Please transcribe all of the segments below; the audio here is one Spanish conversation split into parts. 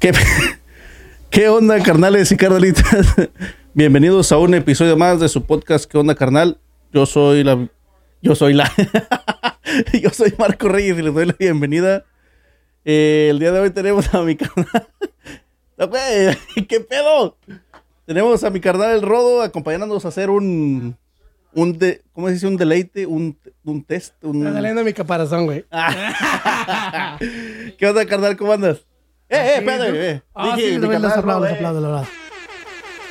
¿Qué, ¿Qué onda, carnales y carnalitas? Bienvenidos a un episodio más de su podcast ¿Qué onda, carnal? Yo soy la... Yo soy la... Yo soy Marco Reyes y les doy la bienvenida. Eh, el día de hoy tenemos a mi carnal... ¿Qué pedo? Tenemos a mi carnal El Rodo acompañándonos a hacer un... un de, ¿Cómo se dice? Un deleite, un, un test. Un... Está saliendo mi caparazón, güey. ¿Qué onda, carnal? ¿Cómo andas? Eh, eh, espérate, eh. Ah, Dije, sí, mi los carnal, aplausos, eh. aplausos, aplausos.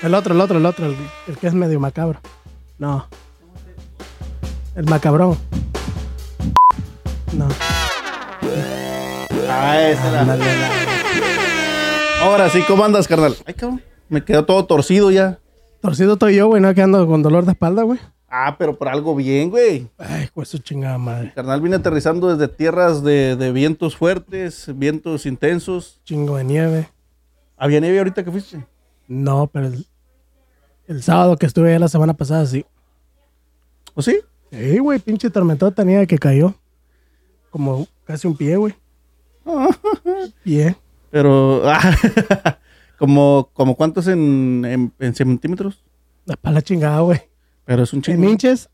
El otro, el otro, el otro, el, el que es medio macabro. No. El macabrón. No. Ah, esa era. Ándale, ándale. Ahora sí, ¿cómo andas, carnal? Ay, cabrón. Me quedó todo torcido ya. Torcido estoy yo, güey, no que ando con dolor de espalda, güey. Ah, pero por algo bien, güey. Ay, pues su chingada madre. Carnal viene aterrizando desde tierras de, de vientos fuertes, vientos intensos. Chingo de nieve. ¿Había nieve ahorita que fuiste? No, pero el, el sábado que estuve allá la semana pasada, sí. ¿O sí? Sí, güey, pinche tormentota nieve que cayó. Como casi un pie, güey. Pie. Pero, ah, como, como cuántos en, en, en centímetros? La pala chingada, güey. Pero es un En chingo. hinches,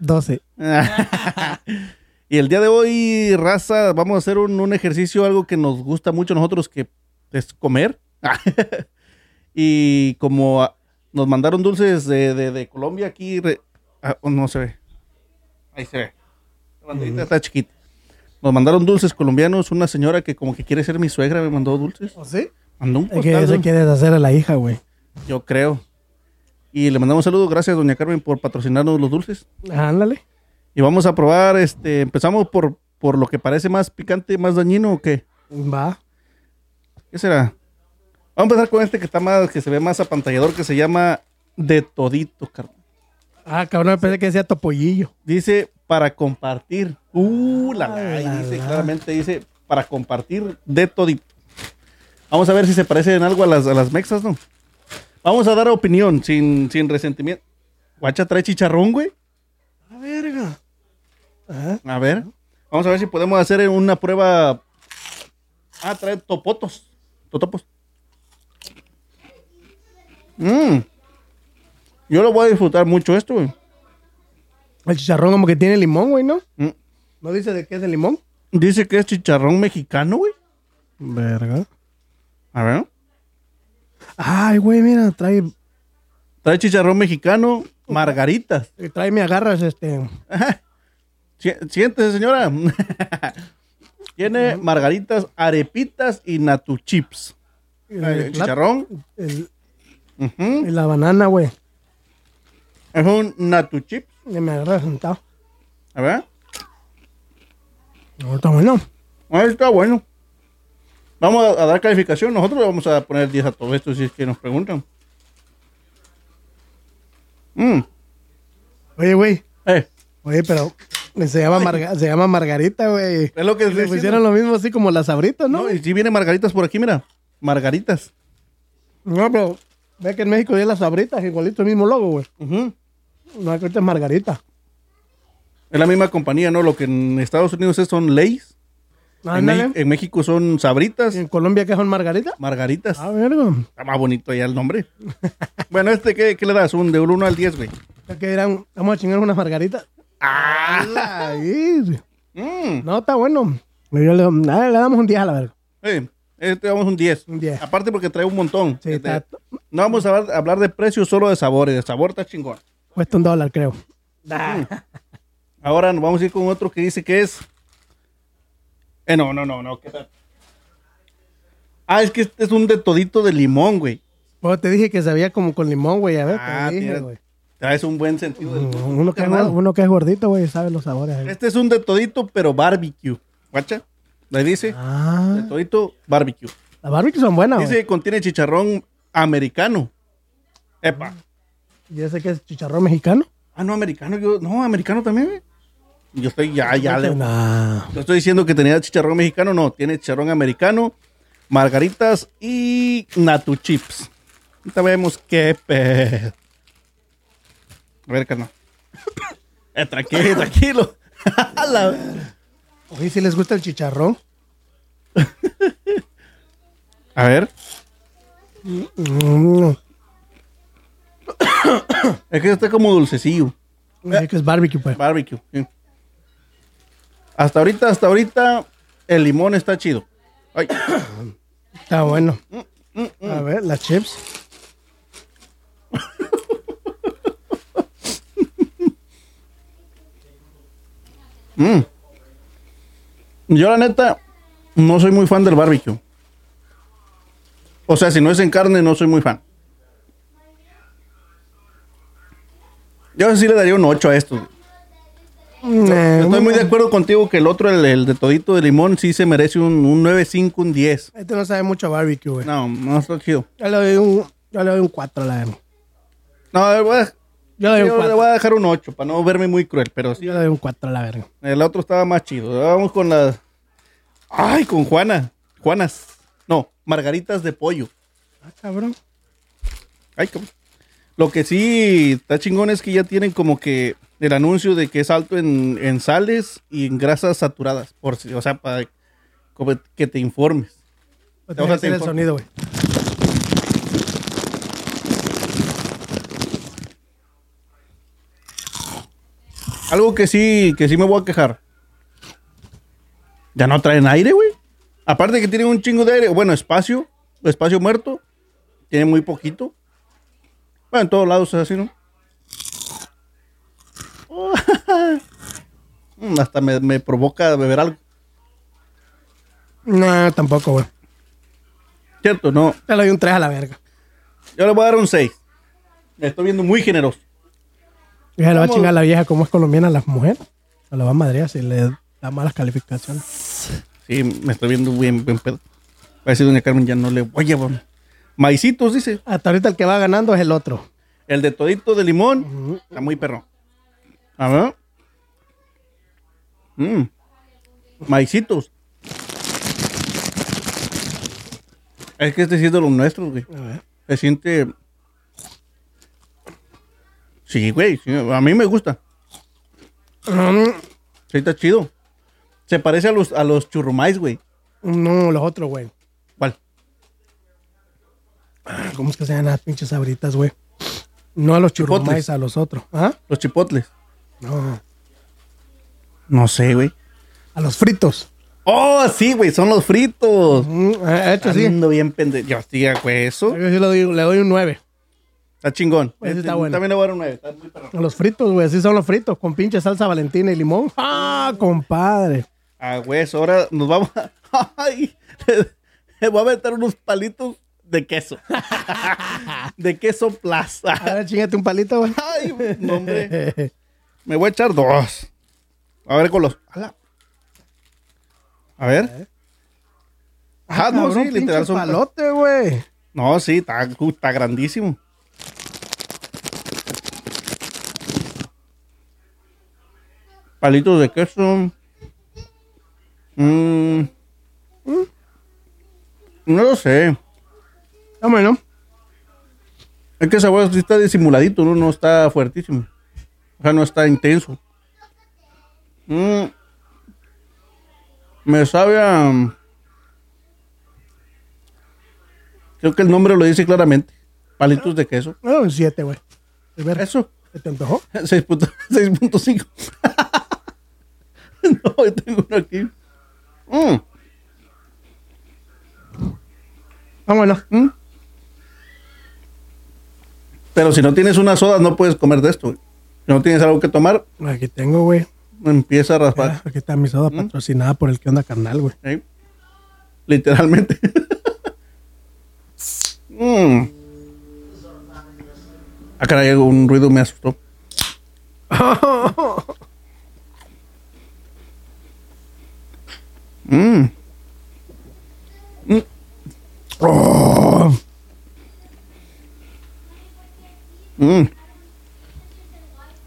12. y el día de hoy, raza, vamos a hacer un, un ejercicio, algo que nos gusta mucho a nosotros, que es comer. y como ah, nos mandaron dulces de, de- de Colombia aquí, re- ah, oh, no se ve. Ahí se ve. La banderita está chiquita. Nos mandaron dulces colombianos. Una señora que como que quiere ser mi suegra me mandó dulces. ¿O sí? Mandó un Es que postal, eso ¿no? quieres hacer a la hija, güey. Yo creo. Y le mandamos saludos. Gracias, doña Carmen, por patrocinarnos los dulces. Ándale. Y vamos a probar, este, empezamos por, por lo que parece más picante, más dañino o qué? Va. ¿Qué será? Vamos a empezar con este que está más, que se ve más apantallador, que se llama De Todito, carnal. Ah, cabrón, pensé que decía topollillo. Dice para compartir. Uh, la, y la, dice la. claramente, dice para compartir de todito. Vamos a ver si se parecen en algo a las, a las mexas, ¿no? Vamos a dar opinión, sin, sin resentimiento. Guacha trae chicharrón, güey. A verga. Ajá. A ver. Vamos a ver si podemos hacer una prueba. Ah, trae topotos. Totopos. Mmm. Yo lo voy a disfrutar mucho esto, güey. El chicharrón como que tiene limón, güey, ¿no? Mm. ¿No dice de qué es el limón? Dice que es chicharrón mexicano, güey. Verga. A ver. Ay, güey, mira, trae, Trae chicharrón mexicano, margaritas. trae me agarras este. Si- Siéntese, señora. Tiene margaritas, arepitas y natu chips. El, Eh, chicharrón. el- y la banana, güey. Es un natu chips. Y me agarras sentado. A ver. No, está bueno. Está bueno. Vamos a, a dar calificación. Nosotros le vamos a poner 10 a todo esto si es que nos preguntan. Mm. Oye, güey. Eh, Oye, pero se llama, Marga- se llama Margarita, güey. es lo que Le pusieron lo mismo así como las abritas, ¿no? No, y si viene margaritas por aquí, mira. Margaritas. No, pero ve que en México hay las sabritas, igualito el mismo logo, güey. Ujú. No, que es Margarita. Es la misma compañía, ¿no? Lo que en Estados Unidos es son Lays. En, México son Sabritas, ¿Y en Colombia qué son Margarita? Margaritas. A ver, güey. Está más bonito ya el nombre. bueno, este, ¿qué, qué le das? Un de 1 al 10, güey. Ya que dirán, vamos a chingar unas margaritas. ¡Ah! Mm. no, está bueno. Yo le, ah, le damos un 10 a la verga. Eh, este vamos un 10. Un 10. Aparte porque trae un montón. Sí, Este, está, No vamos a hablar, hablar de precios, solo de sabores. De sabor está chingón. cuesta un dólar, creo. Ahora nos vamos a ir con otro que dice que es. Eh, no, no, no, no. ¿qué tal? Ah, es que este es un de todito de limón, güey. Pues te dije que sabía como con limón, güey. A ver, Ah, te dije, tienes- güey. Traes un buen sentido del gusto, Uno que, es, uno que es gordito, güey, sabe los sabores. Este es un de todito, pero barbecue. ¿Guacha? Le dice. De Ah, todito, barbecue. las barbecues son buenas, Dice güey. que contiene chicharrón americano. Epa. ¿Y ese que es chicharrón mexicano? Ah, no, americano. Yo, no, americano también, güey. Yo estoy ya, ya. le-. Yo estoy diciendo que tenía chicharrón mexicano. No, tiene chicharrón americano, margaritas y natu chips. Ahorita vemos qué pedo. A ver, carnal. Eh, tranquilo, tranquilo. La- Oye, si les gusta el chicharrón. A ver. Es que está como dulcecillo. sí que es barbecue, pues. Barbecue. sí. Hasta ahorita, hasta ahorita, el limón está chido. Ay, Está bueno. Mm, A ver, las chips. mm. Yo la neta no soy muy fan del barbecue. O sea, si no es en carne, no soy muy fan. Yo sí le daría un 8 a esto. Estoy muy de acuerdo contigo que el otro, el, el de todito de limón, sí se merece un, un 9.5, un 10. Este no sabe mucho a barbecue, güey. No, no está chido. Yo le doy un, yo le doy un 4 la verdad. No, voy a, Yo le doy un yo le 4. voy a dejar un 8 para no verme muy cruel, pero sí. Yo le doy un 4 a la verga. El otro estaba más chido. Vamos con las. Ay, con Juana. Juanas. No, margaritas de pollo. Ah, cabrón. Ay, cabrón. Lo que sí está chingón es que ya tienen como que el anuncio de que es alto en, en sales y en grasas saturadas. Por si, o sea, para como que te informes. Pues te el sonido, güey. Algo que sí, que sí me voy a quejar. Ya no traen aire, güey. Aparte que tienen un chingo de aire. Bueno, espacio. Espacio muerto. Tiene muy poquito. Bueno, en todos lados es así, ¿no? Hasta me, me provoca beber algo. No, tampoco, güey. ¿Cierto? No. Yo le doy un 3 a la verga. Yo le voy a dar un 6. Me estoy viendo muy generoso. Se le va a chingar a la vieja como es colombiana la mujer. Se la va a madrear si le da malas calificaciones. Sí, me estoy viendo bien, bien pedo. Ver si doña Carmen ya no le voy a llevar. Maicitos, dice. Hasta ahorita el que va ganando es el otro. El de todito de limón. Está muy perro. A ver. Mm. Maicitos. Es que este sí es de los nuestros, güey. A ver. Se siente. Sí, güey. sí, a mí me gusta. Mm, Sí, está chido. Se parece a los, a los churrumais, güey. No, los otros, güey. ¿Cómo es que se llaman las pinches sabritas, güey? No a los Chipotles. churrumais, a los otros. ¿Ah? Los chipotles. No. No sé, güey. A los fritos. Oh, sí, güey. Son los fritos. Mm, eh, sí. Bien pendejo. Yo estoy güey, eso. Yo le doy, le doy un 9. Está chingón. Ese está Este, bueno. También le voy a dar un 9. Está muy perro. Los fritos, güey. Así son los fritos. Con pinche salsa valentina y limón. ¡Ah, compadre! Ah, güey, ahora nos vamos a... Ay, le voy a meter unos palitos de queso. de queso plaza. ver, chingate un palito, güey. Ay, no, hombre. Me voy a echar dos. A ver con los... A ver. Ah, no, Cabrón, sí, literal son... palote, güey. No, sí, está, está grandísimo. Palitos de queso. Mm. No lo sé. Está bueno. Es que ese sabor sí está disimuladito, ¿no? No está fuertísimo. O sea, no está intenso. Mm. Me sabe a... Creo que el nombre lo dice claramente. Palitos de queso. No, un 7, güey. Eso. ¿se te antojó? 6.5. 6.5. no, yo tengo uno aquí. Mm. Vámonos. ¿Mm? Pero si no tienes una soda, no puedes comer de esto. güey. Si no tienes algo que tomar, Aquí tengo, güey. empieza a raspar. Aquí está mi soda patrocinada por el que onda carnal, güey. ¿sí? Literalmente. Mm. Ah, caray, un ruido me asustó. Mm. Mm. Oh, Mm.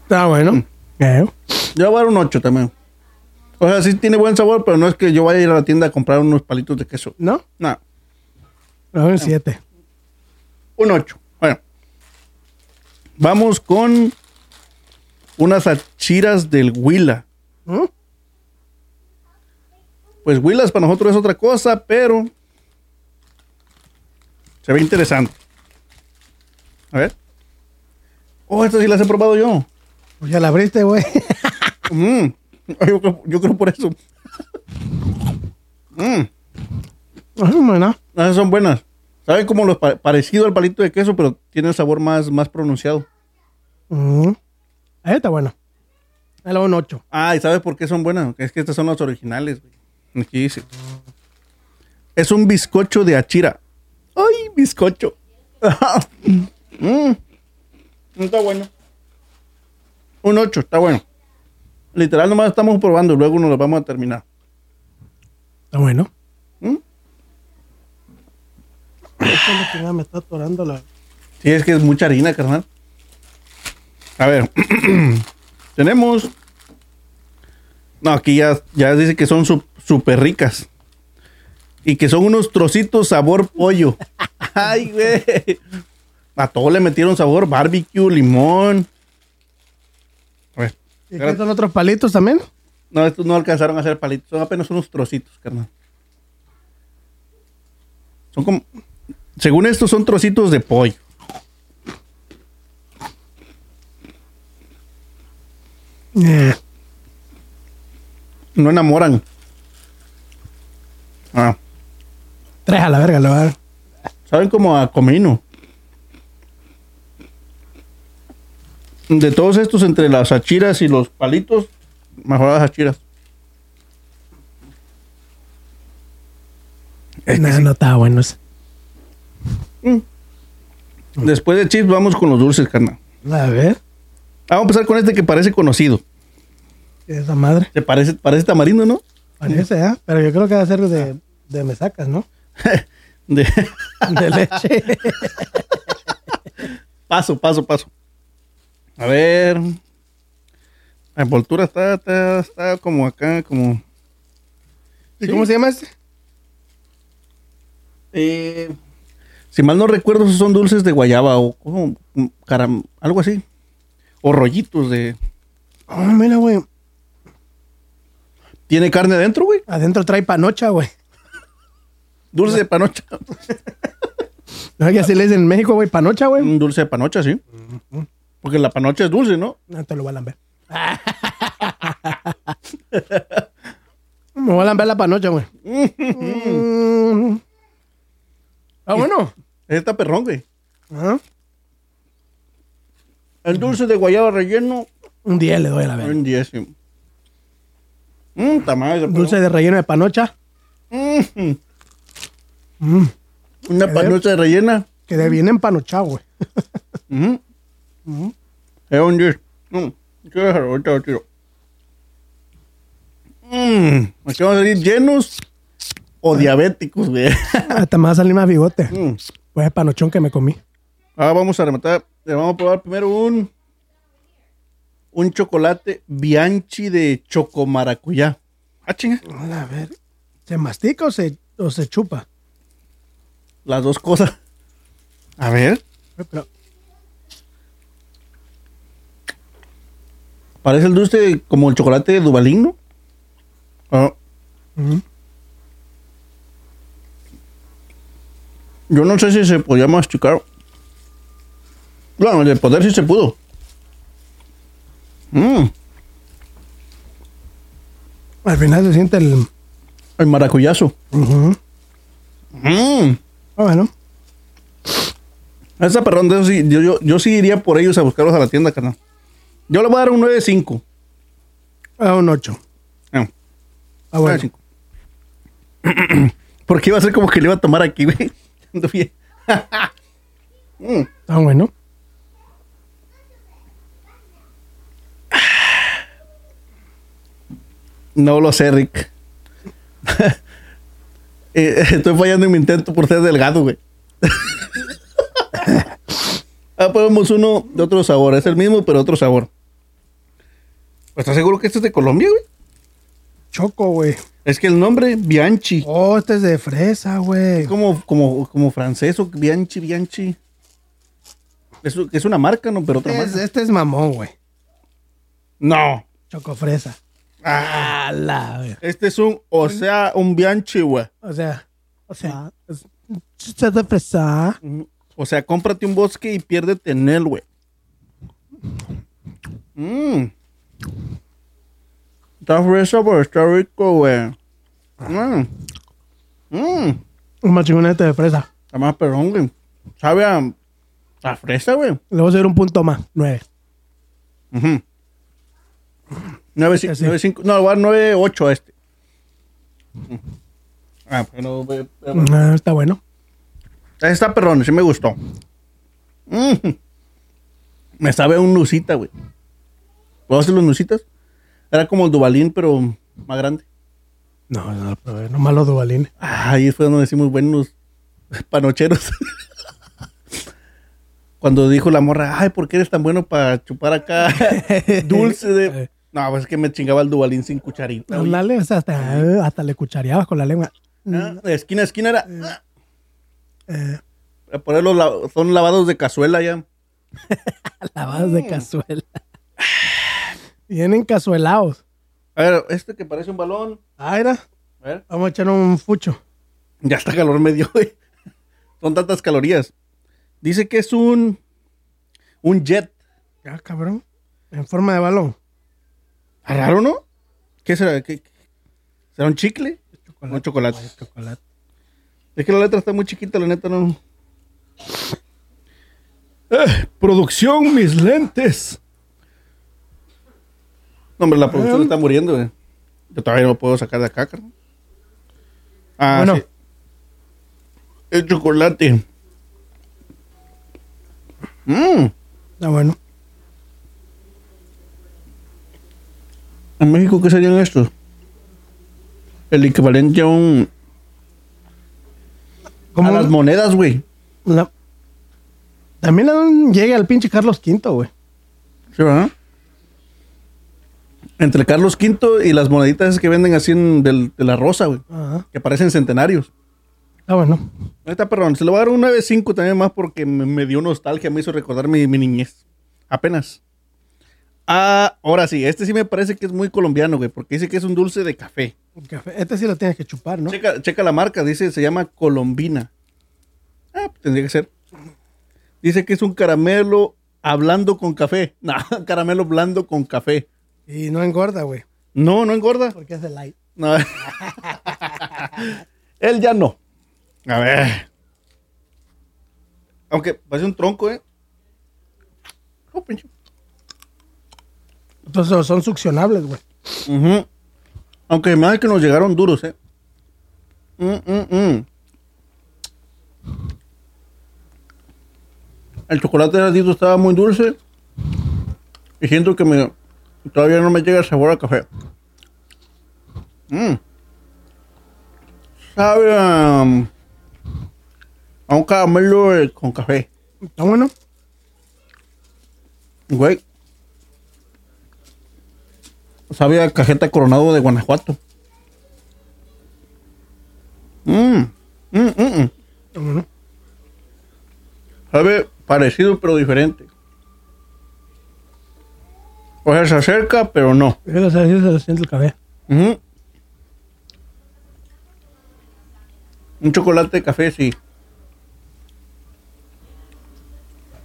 está bueno. Eh, Yo voy a dar un 8 también. O sea, sí tiene buen sabor, pero no es que yo vaya a ir a la tienda a comprar unos palitos de queso. ¿No? No, No, un 7. un 8. Bueno. Vamos con unas achiras del Huila. ¿Mm? Pues Huilas para nosotros es otra cosa, pero Se ve interesante. A ver. Oh, esta sí las he probado yo. Pues ya la abriste, güey. Mm. Yo, creo, yo creo por eso. Mm. Ah, bueno. Esas son buenas. Saben como pa- parecido al palito de queso, pero tiene el sabor más, más pronunciado. Mm. Ahí está bueno. Ahí doy un 8. Ah, ¿y sabes por qué son buenas? Es que estas son las originales. güey. Aquí dice. Es un bizcocho de achira. ¡Ay, bizcocho! Mm. Está bueno. Un 8, está bueno. Literal, nomás estamos probando, luego nos lo vamos a terminar. Está bueno. ¿Mm? Esto es lo que ya me está atorando la. Sí, es que es mucha harina, carnal. A ver. Tenemos. No, aquí ya, ya dice que son su- súper ricas. Y que son unos trocitos sabor pollo. Ay, güey. A todo le metieron sabor barbecue, limón. ¿Y qué son otros palitos también? No, estos no alcanzaron a hacer palitos. Son apenas unos trocitos, carnal. Son como. Según estos, son trocitos de pollo. Eh, No enamoran. Ah. tres a la verga, lo. Saben como a comino. De todos estos, entre las achiras y los palitos, mejor las achiras. Es No, sí. no bueno ese. Después de chips, vamos con los dulces, carnal. A ver. Ah, Vamos a empezar con este que parece conocido. Esa madre. Se parece, parece tamarindo, ¿no? Parece, ¿eh? Pero yo creo que va a ser de, de mesacas, ¿no? De De leche. paso, paso, paso. A ver. La envoltura está, está, está como acá, como. ¿Y Sí. cómo se llama este? Eh, si mal no recuerdo, son dulces de guayaba o caram, algo así. O rollitos de. Oh, mira, güey. ¿Tiene carne adentro, güey? Adentro trae panocha, güey. Dulce de panocha. No, que así le dicen en México, güey, panocha, güey. Un dulce de panocha, sí. Porque la panocha es dulce, ¿no? No te lo voy a lamber. Me voy a lamber la panocha, güey. Mm. Ah, bueno. Está perrón, güey. Ajá. El dulce de guayaba relleno. Un 10 le doy a la verga. Un 10. sí. Mmm, tamaño. Dulce de relleno de panocha. Mm, Mm. una panocha de rellena. Que de bien empanochado, güey. Un 10. Mm, dejarlo, ahorita lo tiro. Mmm, aquí vamos a salir llenos o diabéticos, güey. Hasta me va a salir más bigote. Mm. Pues el panochón que me comí. Ahora vamos a rematar. Le vamos a probar primero un un chocolate Bianchi de chocomaracuyá. Ah, chinga. A ver. ¿Se mastica o se, o se chupa? Las dos cosas. A ver. Pero, Parece el dulce como el chocolate de Dubalín, ¿no? Ah, yo no sé si se podía masticar. Bueno, de poder sí se pudo. Mmm, Al final se siente el. el maracuyazo. Mmm. Ah, bueno. Esa perrón de esos sí, yo, yo, yo sí iría por ellos a buscarlos a la tienda, carnal. Yo le voy a dar un 9.5. Ah, un 8. Ah, Ah, bueno. 9.5. Porque iba a ser como que le iba a tomar aquí, güey. Bien. Mm. Ah, bueno. No lo sé, Rick. Eh, Estoy fallando en mi intento por ser delgado, güey. ah, ponemos uno de otro sabor. Es el mismo, pero otro sabor. ¿Estás seguro que este es de Colombia, güey? Choco, güey. Es que el nombre, Bianchi. Oh, este es de fresa, güey. Es como, como, como francés o Bianchi, Bianchi. Es, es una marca, ¿no? Pero otra Es- marca. este es mamón, güey. No. Choco fresa. Ah, A la, güey. este es un, o sea, un Bianchi, güey. O sea, o sea, es Se de fresa. O sea, cómprate un bosque y piérdete en él, güey. Mmm. Está fresa, pero está rico, güey. Mmm. Mmm. Un machingonete de fresa. Está más perrón, güey. Sabe a, a fresa, güey. Le voy a hacer un punto más. Nueve. Ujú. 9, 5, Sí. 9, 5, no, va 9, 8 a este. Ah, pero Ah, está bueno. está perrón, sí me gustó. Mm. Me sabe a un nucita, güey. ¿Conoces los nucitas? Era como el Dubalín, pero más grande. No, no lo probé. Nomás los dubalines. Ah, ahí fue donde decimos buenos panocheros. Cuando dijo la morra, ay, ¿por qué eres tan bueno para chupar acá dulce de... No, pues es que me chingaba el Dubalín sin cucharita. o sea, hasta, hasta le cuchareabas con la lengua. Ah, de esquina a esquina era... ah, Eh, Por los la- son lavados de cazuela ya. lavadas de cazuela. Vienen cazuelados. A ver, este que parece un balón. Ah, era. A ver. Vamos a echar un fucho. Ya está calor medio, güey. Son tantas calorías. Dice que es un... Un jet. Ah, cabrón. En forma de balón. Ah, Raro, ¿no? ¿Qué será? ¿Qué-? ¿Será un chicle? Un chocolate. Chocolate. Es que la letra está muy chiquita, la neta no. Eh, producción, mis lentes. No, hombre, la producción Eh. está muriendo, güey. Yo todavía no lo puedo sacar de acá, carnal. Ah, Bueno. sí. El chocolate. Mmm. Está bueno. ¿En México qué serían estos? El equivalente a un... Como a las monedas, güey. la- También llega al pinche Carlos V, güey. Sí, ¿verdad? Entre Carlos V y las moneditas esas que venden así en del- de la rosa, güey. Ajá. Que parecen centenarios. Está bueno. Ahí está, perdón. Se le va a dar un 9.5 también más porque me, me dio nostalgia, me hizo recordar mi, mi niñez. Apenas. Ah, ahora sí, este sí me parece que es muy colombiano, güey, porque dice que es un dulce de café. Café. Este sí lo tienes que chupar, ¿no? Checa, checa la marca, dice, se llama Colombina. Ah, pues tendría que ser. Dice que es un caramelo hablando con café. No, caramelo blando con café. Y no engorda, güey. No, no engorda. Porque es de light. No. Él ya no. A ver. Aunque parece un tronco, ¿eh? Oh, pinche. Entonces son succionables, güey. Ujú. Aunque me da que nos llegaron duros, ¿eh? Mm, mm, mm. El chocolate de Adito estaba muy dulce. Y siento que me, todavía no me llega el sabor a café. Mm. Sabe a, a un caramelo eh, con café. Está bueno. Güey. Sabe a cajeta coronado de Guanajuato. Mmm. Mm, mm, mm. Está bueno. Sabe parecido pero diferente. O sea, se acerca, pero no. Así se le siente el café. Ujú. Un chocolate de café, sí.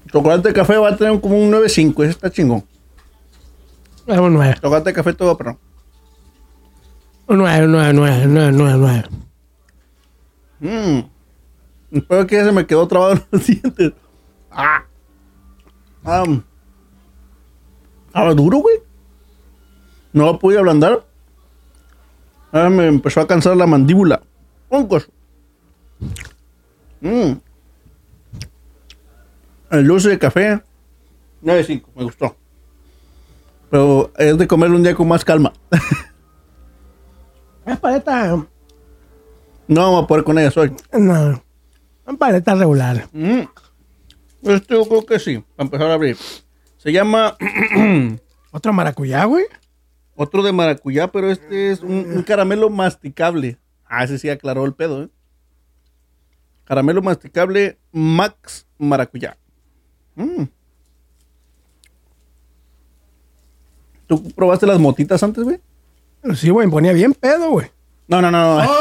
Chocolate de café va a tener como un 9.5, ese está chingón. Es un 9. Chocolate de café todo, pero Un 9, 9, 9, 9, 9, 9. Mmm. Espero que ya se me quedó trabado en los dientes. Ah. Ah. Estaba duro, güey. No lo pude ablandar. Ahora me empezó a cansar la mandíbula. Oncos. Mmm. El dulce de café. 9.5, me gustó. Pero es de comerlo un día con más calma. Es paleta. no vamos a poder con ella hoy. No. Son paletas regulares. Mm. Este yo creo que sí, para empezar a abrir. Se llama Otro maracuyá, güey. otro de maracuyá, pero este es un, un caramelo masticable. Ah, ese sí aclaró el pedo, ¿eh? Caramelo masticable Max Maracuyá. Mm. ¿Tú probaste las motitas antes, güey? Sí, güey, ponía bien pedo, güey. No, no, no. no.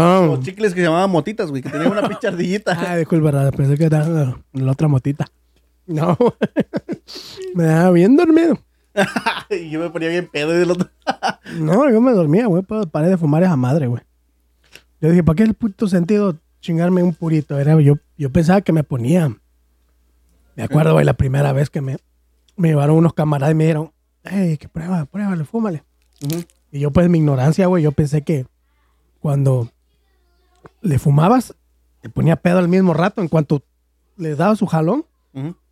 Ah. Los chicles que se llamaban motitas, güey, que tenían una pinche ardillita. Ah, disculpa, pensé que era la otra motita. No, me dejaba bien dormido. y yo me ponía bien pedo y del otro. No, yo me dormía, güey, paré de fumar esa madre, güey. Yo dije, ¿para qué el puto sentido chingarme un purito? Era, yo, yo pensaba que me ponía. Me acuerdo, güey, la primera vez que me, me llevaron unos camaradas y me dijeron, hey, que prueba, pruébale, fúmale. Y yo, pues, mi ignorancia, güey, yo pensé que cuando le fumabas, te ponía pedo al mismo rato. En cuanto le dabas su jalón.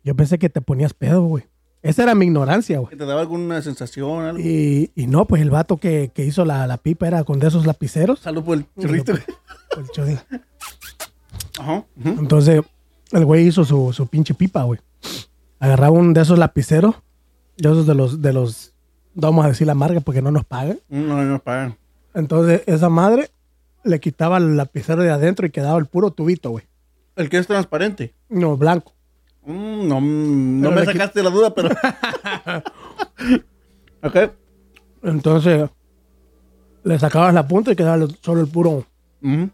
Yo pensé que te ponías pedo, güey. Esa era mi ignorancia, güey. ¿Que te daba alguna sensación? Algo? Y, y no, pues el vato que, que hizo la, la pipa era con de esos lapiceros. Salud por el chorrito. güey. El chodi. Ajá. Entonces, el güey hizo su, su pinche pipa, güey. Agarraba un de esos lapiceros, de esos de los, de los, vamos a decir la marca porque no nos pagan. No, no nos pagan. Entonces, esa madre le quitaba el lapicero de adentro y quedaba el puro tubito, güey. El que es transparente. No, blanco. Mm, no, mm, no me sacaste la duda, pero. ok. Entonces, le sacabas la punta y quedaba solo el puro. El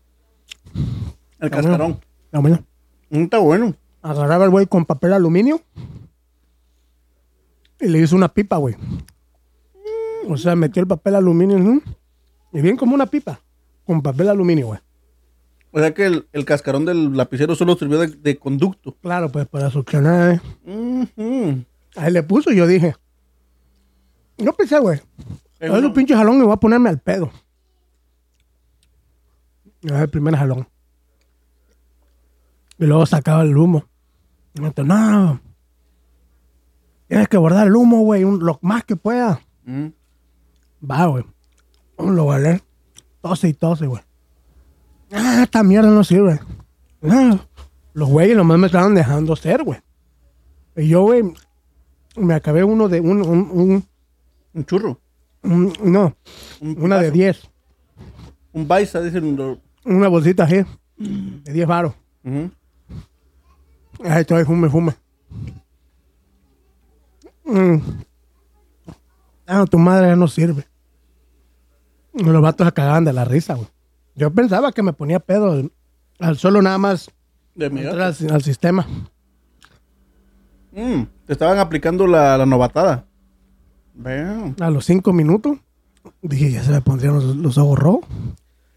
Está cascarón. La bueno. Mm, Está bueno. Agarraba el güey con papel aluminio y le hizo una pipa, güey. O sea, metió el papel aluminio ¿no? y bien como una pipa con papel aluminio, güey. O sea que el, el cascarón del lapicero solo sirvió de, de conducto. Claro, pues para succionar. ¿eh? Ahí le puso y yo dije, yo pensé, güey, a ver un pinche jalón y voy a ponerme al pedo. Era el primer jalón. Y luego sacaba el humo. Y me dijo, no, tienes que guardar el humo, güey, lo más que pueda. Mm. Va, güey. Lo guardé. Tose y tose, güey. Ah, esta mierda no sirve. Ah, los güeyes nomás me estaban dejando ser, güey. Y yo, güey, me acabé uno de un, un, un- Un churro. un- no, Un una de vaso. 10. Un baisa, dicen. Una bolsita así, de 10 varos. Ujú. Ahí estoy, fume, fume. Mm. Ah, tu madre ya no sirve. Los vatos se cagaban de la risa, güey. Yo pensaba que me ponía pedo al solo nada más De entrar al, al sistema. Mm, Te estaban aplicando la, la novatada. Vean. A los cinco minutos, dije, ya se me pondrían los, los ojos rojos.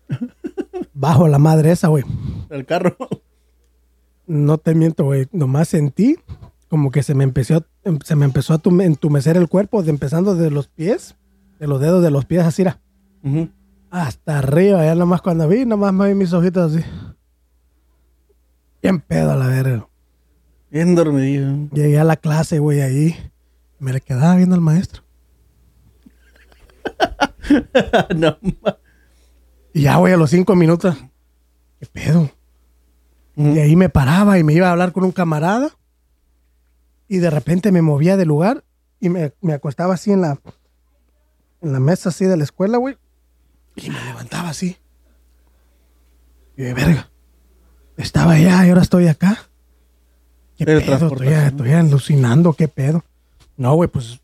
Bajo la madre esa, güey. El carro. No te miento, güey. Nomás sentí como que se me empezó, a- se me empezó a tum- entumecer el cuerpo, de, empezando de los pies, de los dedos de los pies así, era. Hasta arriba. Ya nomás cuando vi, nomás me vi mis ojitos así. Bien pedo a la verga. Bien dormido. Llegué a la clase, güey, ahí. Me le quedaba viendo al maestro. no. ma- Y ya, güey, a los cinco minutos. ¿Qué pedo? Y ahí me paraba y me iba a hablar con un camarada. Y de repente me movía de lugar y me, me acostaba así en la, en la mesa así de la escuela, güey. Y me levantaba así. Y de verga. Estaba allá y ahora estoy acá. ¿Qué pedo? Estoy, estoy alucinando, ¿qué pedo? No, güey, pues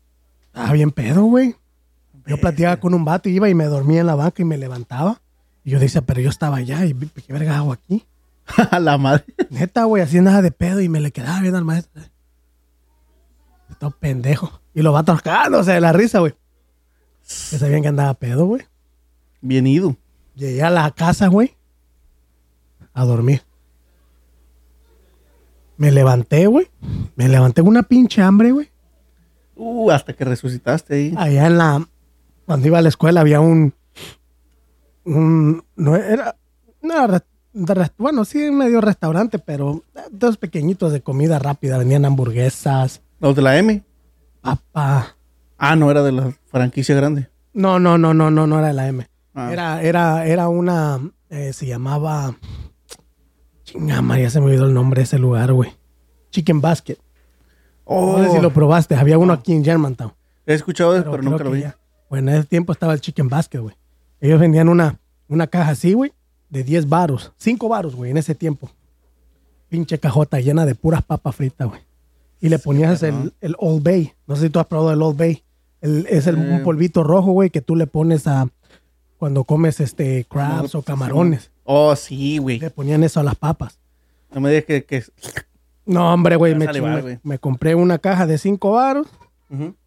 estaba bien pedo, güey. Yo platicaba con un vato y iba y me dormía en la banca y me levantaba. Y yo decía, pero yo estaba allá y ¿qué verga hago aquí? A la madre. Neta, güey, así nada de pedo y me le quedaba viendo al maestro. Todo pendejo. Y los vatos cagándose de la risa, güey. Que sabían que andaba pedo, güey. Bien ido. Llegué a la casa, güey. A dormir. Me levanté, güey. Me levanté con una pinche hambre, güey. Uh, hasta que resucitaste ahí. Allá en la. Cuando iba a la escuela había un. Un. No era. No era de bueno, sí, medio restaurante, pero dos pequeñitos de comida rápida. Vendían hamburguesas, Los de la M. papa. Ah, no, era de la franquicia grande. No, no, no, no, no, no era la M. Ah. Era, era, era una. eh, se llamaba. Chinga, María, se me olvidó el nombre de ese lugar, güey. Chicken Basket. Oh, No sé si lo probaste. Había uno aquí en Germantown. he escuchado, eso, pero, creo nunca lo vi. ya- Bueno, en ese tiempo estaba el Chicken Basket, güey. Ellos vendían una, una caja así, güey, de 10 varos. 5 varos, güey, en ese tiempo. Pinche cajota llena de puras papas fritas, güey. Y le ponías el, el Old Bay. No sé si tú has probado el Old Bay. El- es el, Eh. un polvito rojo, güey, que tú le pones a... cuando comes este crabs o camarones. Oh, sí, güey. Le ponían eso a las papas. No me digas que... que... No, hombre, güey, me, me- compré una caja de cinco varos,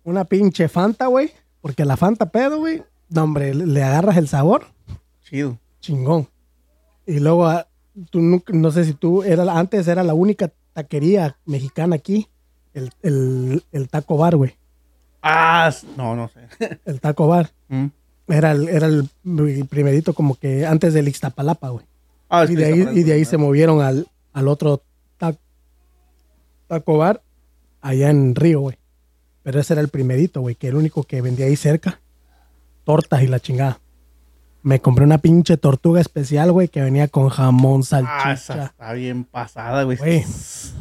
una pinche Fanta, güey, porque la Fanta pedo, güey, no, hombre, le, agarras el sabor, Chido. chingón. Y luego, ah, tú no sé si tú, era, antes era la única taquería mexicana aquí, el, el, el taco bar, güey, Ah, no, no sé. el taco bar. Mm. Era el, era el primerito como que antes del Ixtapalapa, güey. Ah, Y de ahí, y de ahí se movieron al, al otro ta- taco bar allá en Río, güey. Pero ese era el primerito, güey, que el único que vendía ahí cerca. Tortas y la chingada. Me compré una pinche tortuga especial, güey, que venía con jamón, Ah, esa salchicha. está bien pasada, güey. Güey,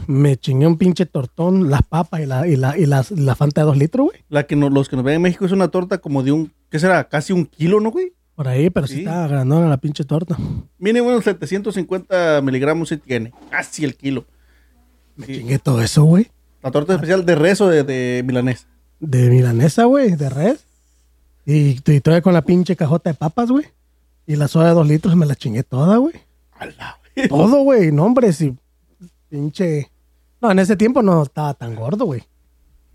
me chingué un pinche tortón, las papas y la, y la, y las- la fanta de dos litros, güey. La que no- los que nos ven en México es una torta como de un, ¿qué será? Casi un kilo, ¿no, güey? Por ahí, pero sí, Sí. estaba grandona la pinche torta. Mínimo unos 750 miligramos sí tiene. Casi el kilo. Me Sí. chingué todo eso, güey. La torta especial de res o de, de milanesa. De milanesa, güey, de res. Y, y todavía con la pinche cajota de papas, güey. Y la soda de dos litros me la chingué toda, güey. Todo, güey. No, hombre, si pinche... No, en ese tiempo no estaba tan gordo, güey.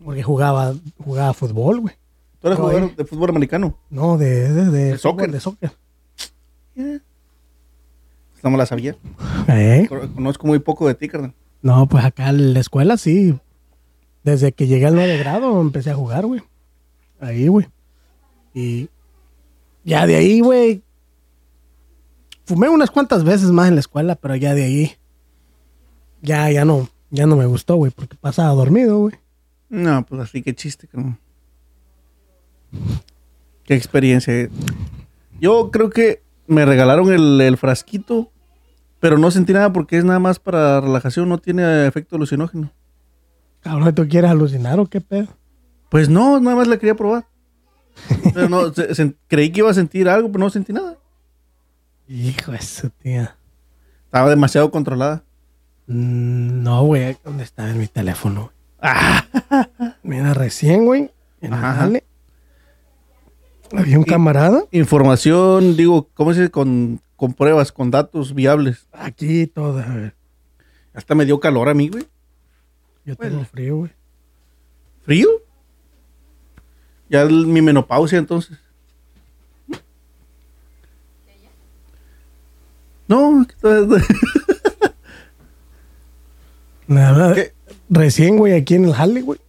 Porque jugaba, jugaba fútbol, güey. Tú eres jugador eh. de fútbol americano. No, de... De, de, ¿De soccer? De soccer. No me la sabía. ¿Eh? Con- Conozco muy poco de ti, carnal. No, pues acá en la escuela sí. Desde que llegué al 9 grado empecé a jugar, güey. Ahí, güey. Y ya de ahí, güey. Fumé unas cuantas veces más en la escuela, pero ya de ahí. Ya, ya no, ya no me gustó, güey, porque pasaba dormido, güey. No, pues así que chiste, carnal. Qué experiencia. Yo creo que me regalaron el, el frasquito, pero no sentí nada porque es nada más para relajación, no tiene efecto alucinógeno. Cabrón, ¿tú quieres alucinar o qué pedo? Pues no, nada más la quería probar. Pero no, se- se- creí que iba a sentir algo, pero no sentí nada. Hijo de su tía. Estaba demasiado controlada. Mm, No, güey, ¿dónde está en mi teléfono? Ah, Mira, recién, güey, Había un camarada información, digo, ¿cómo se dice? Con, con pruebas, con datos viables. aquí todo. a ver, Hasta me dio calor a mí, güey. Yo Bueno. tengo frío, güey. ¿Frío? Ya el- mi menopausia, entonces. No, Nada, ¿Qué? Recién, güey, aquí en el jale, güey.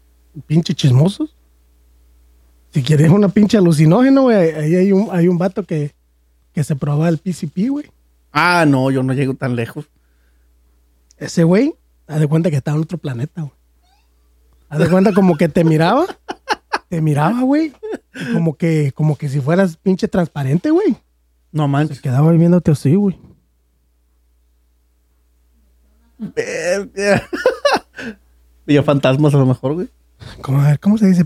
Pinche chismosos. Si quieres una pinche alucinógeno, güey, ahí hay un, hay un vato que, que se probaba el PCP, güey. Ah, no, yo no llego tan lejos. Ese güey, haz de cuenta que estaba en otro planeta, güey. Haz de cuenta como que te miraba, te miraba, güey. Como que, como que si fueras pinche transparente, güey. No Se manches. quedaba viéndote así, güey. Veía fantasmas a lo mejor, güey. ¿Cómo, a ver, ¿Cómo se dice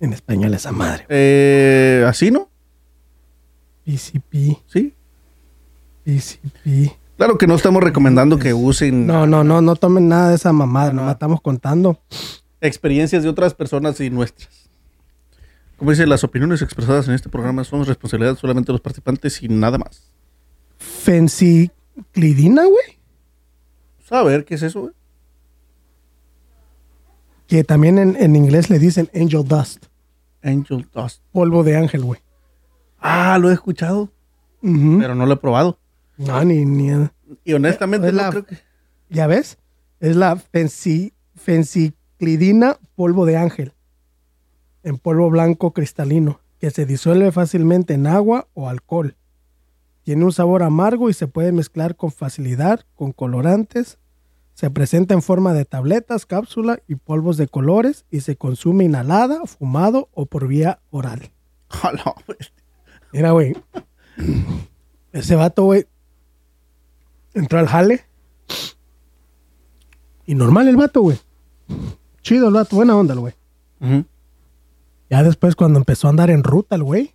en español esa madre? Eh, ¿Así, no? PCP, Sí. PCP. Claro que no estamos recomendando que usen No, no, no, no tomen nada de esa mamada, no estamos contando. Experiencias de otras personas y nuestras. Como dice, las opiniones expresadas en este programa son responsabilidad solamente de los participantes y nada más. Fenciclidina, güey. Saber qué es eso, güey. Que también en, en inglés le dicen angel dust, Angel Dust. polvo de ángel, güey. Ah, lo he escuchado, pero no lo he probado. No, ni, ni. Y honestamente Es no la- creo que... ¿Ya ves? Es la fenci- fenciclidina polvo de ángel. En polvo blanco cristalino, que se disuelve fácilmente en agua o alcohol. Tiene un sabor amargo y se puede mezclar con facilidad con colorantes. Se presenta en forma de tabletas, cápsula y polvos de colores y se consume inhalada, fumado o por vía oral. Mira, güey. Ese vato, güey, entró al jale. Y normal el vato, güey. Chido el vato, buena onda el güey. Ya después cuando empezó a andar en ruta el güey.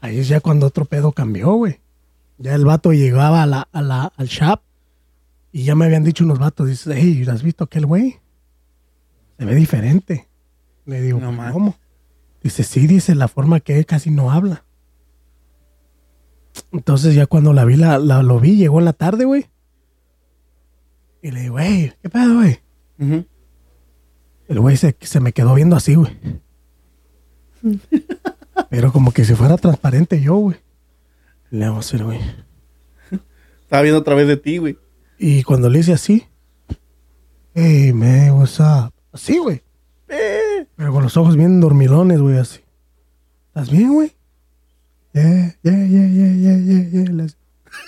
Ahí es ya cuando otro pedo cambió, güey. Ya el vato llegaba a la, a la, al shop y ya me habían dicho unos vatos, dice, hey, ¿has visto aquel güey? Se ve diferente. Le digo, No "¿Pues man. ¿cómo? Dice, sí, dice, la forma que él casi no habla. Entonces ya cuando la vi, la, la- lo vi, llegó en la tarde, güey. Y le digo, güey, ¿qué pedo, güey? Ujú. El güey se, se me quedó viendo así, güey. Pero como que si fuera transparente yo, güey. Le hago así, güey. Estaba viendo otra vez de ti, güey. Y cuando le hice así, hey, man, what's up? Así, güey. Eh, Pero con los ojos bien dormilones, güey, así. ¿Estás bien, güey? Yeah, yeah, yeah, yeah, yeah, yeah, yeah.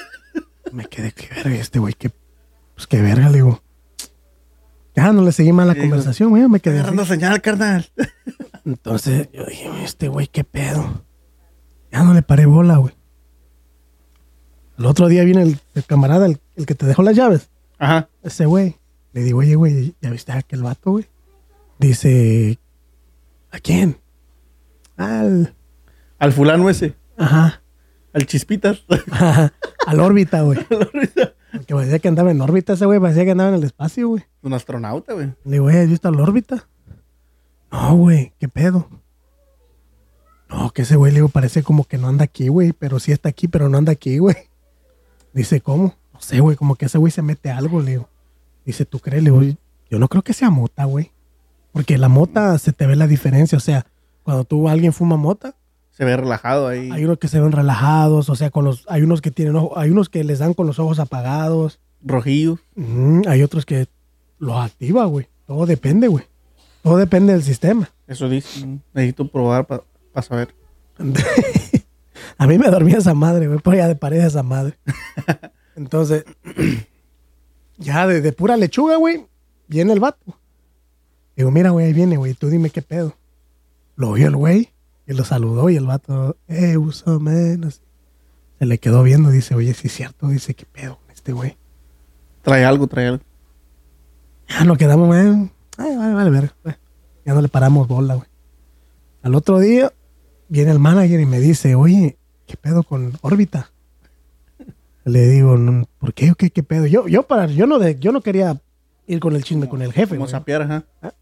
Me quedé, qué verga este, güey, qué, pues qué verga, le digo. Ya no le seguí más la Sí, conversación, güey, me quedé agarrando señal, carnal. Entonces yo dije, este güey, qué pedo. Ya no le paré bola, güey. El otro día viene el, el camarada, el, el que te dejó las llaves. Ajá. Ese güey. Le digo, oye, güey, ¿ya viste a aquel vato, güey? Dice, ¿a quién? Al, Al fulano ese. ajá, Al chispitas. ajá, al órbita, güey. Que parecía que andaba en órbita ese güey, parecía que andaba en el espacio, güey. Un astronauta, güey. Le digo, ¿has visto al órbita? No, güey, ¿qué pedo? No, que ese güey, le digo, parece como que no anda aquí, güey, pero sí está aquí, pero no anda aquí, güey. Dice, ¿cómo? No sé, güey, como que ese güey se mete algo, le digo. Dice, ¿tú crees? Le digo, yo no creo que sea mota, güey. Porque la mota se te ve la diferencia, o sea, cuando tú, alguien fuma mota, Se ve relajado ahí. hay unos que se ven relajados, o sea, con los, hay unos que tienen, ojo- hay unos que les dan con los ojos apagados, Rojillo. Ujú, hay otros que los activa, güey. Todo depende, güey. Todo depende del sistema. Eso dice. Necesito probar para saber. A mí me dormía esa madre, güey, por allá de pared esa madre. Entonces, ya de, de pura lechuga, güey, viene el vato. Digo, mira, güey, ahí viene, güey, tú dime qué pedo. Lo vio el güey y lo saludó y el vato, eh, man? Así. Se le quedó viendo, dice, oye, sí es cierto, dice, qué pedo con este güey. Trae algo, trae algo. Ya nos quedamos, güey. Ay, vale, vale, verga. güey. Ya no le paramos bola, güey. Al otro día viene el manager y me dice, oye, ¿qué pedo con órbita? Le digo, "No, ¿por qué? ¿Qué, qué pedo? Yo, yo, para, yo, no de, yo no quería ir con el chisme con el jefe. Como sapear, ajá. Ah,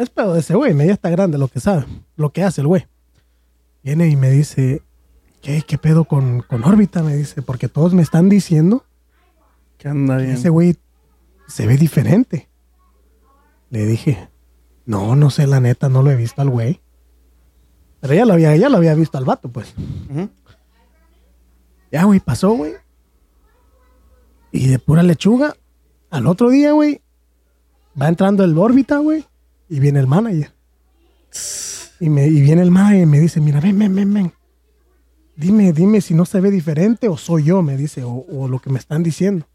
Es pedo de ese güey, media está grande lo que sabe, lo que hace el güey. Viene y me dice, ¿qué, qué pedo con, con órbita? Me dice, porque todos me están diciendo Que anda bien. ese güey se ve diferente. Le dije, no, no sé, la neta, no lo he visto al güey. Pero ya lo había, ya lo había visto al vato, pues. Ya, güey, pasó, güey. Y de pura lechuga, al otro día, güey, va entrando el órbita, güey, y viene el manager. Y, me, y viene el manager y me dice, mira, ven, ven, ven, ven. Dime, dime si no se ve diferente o soy yo, me dice, o, o lo que me están diciendo.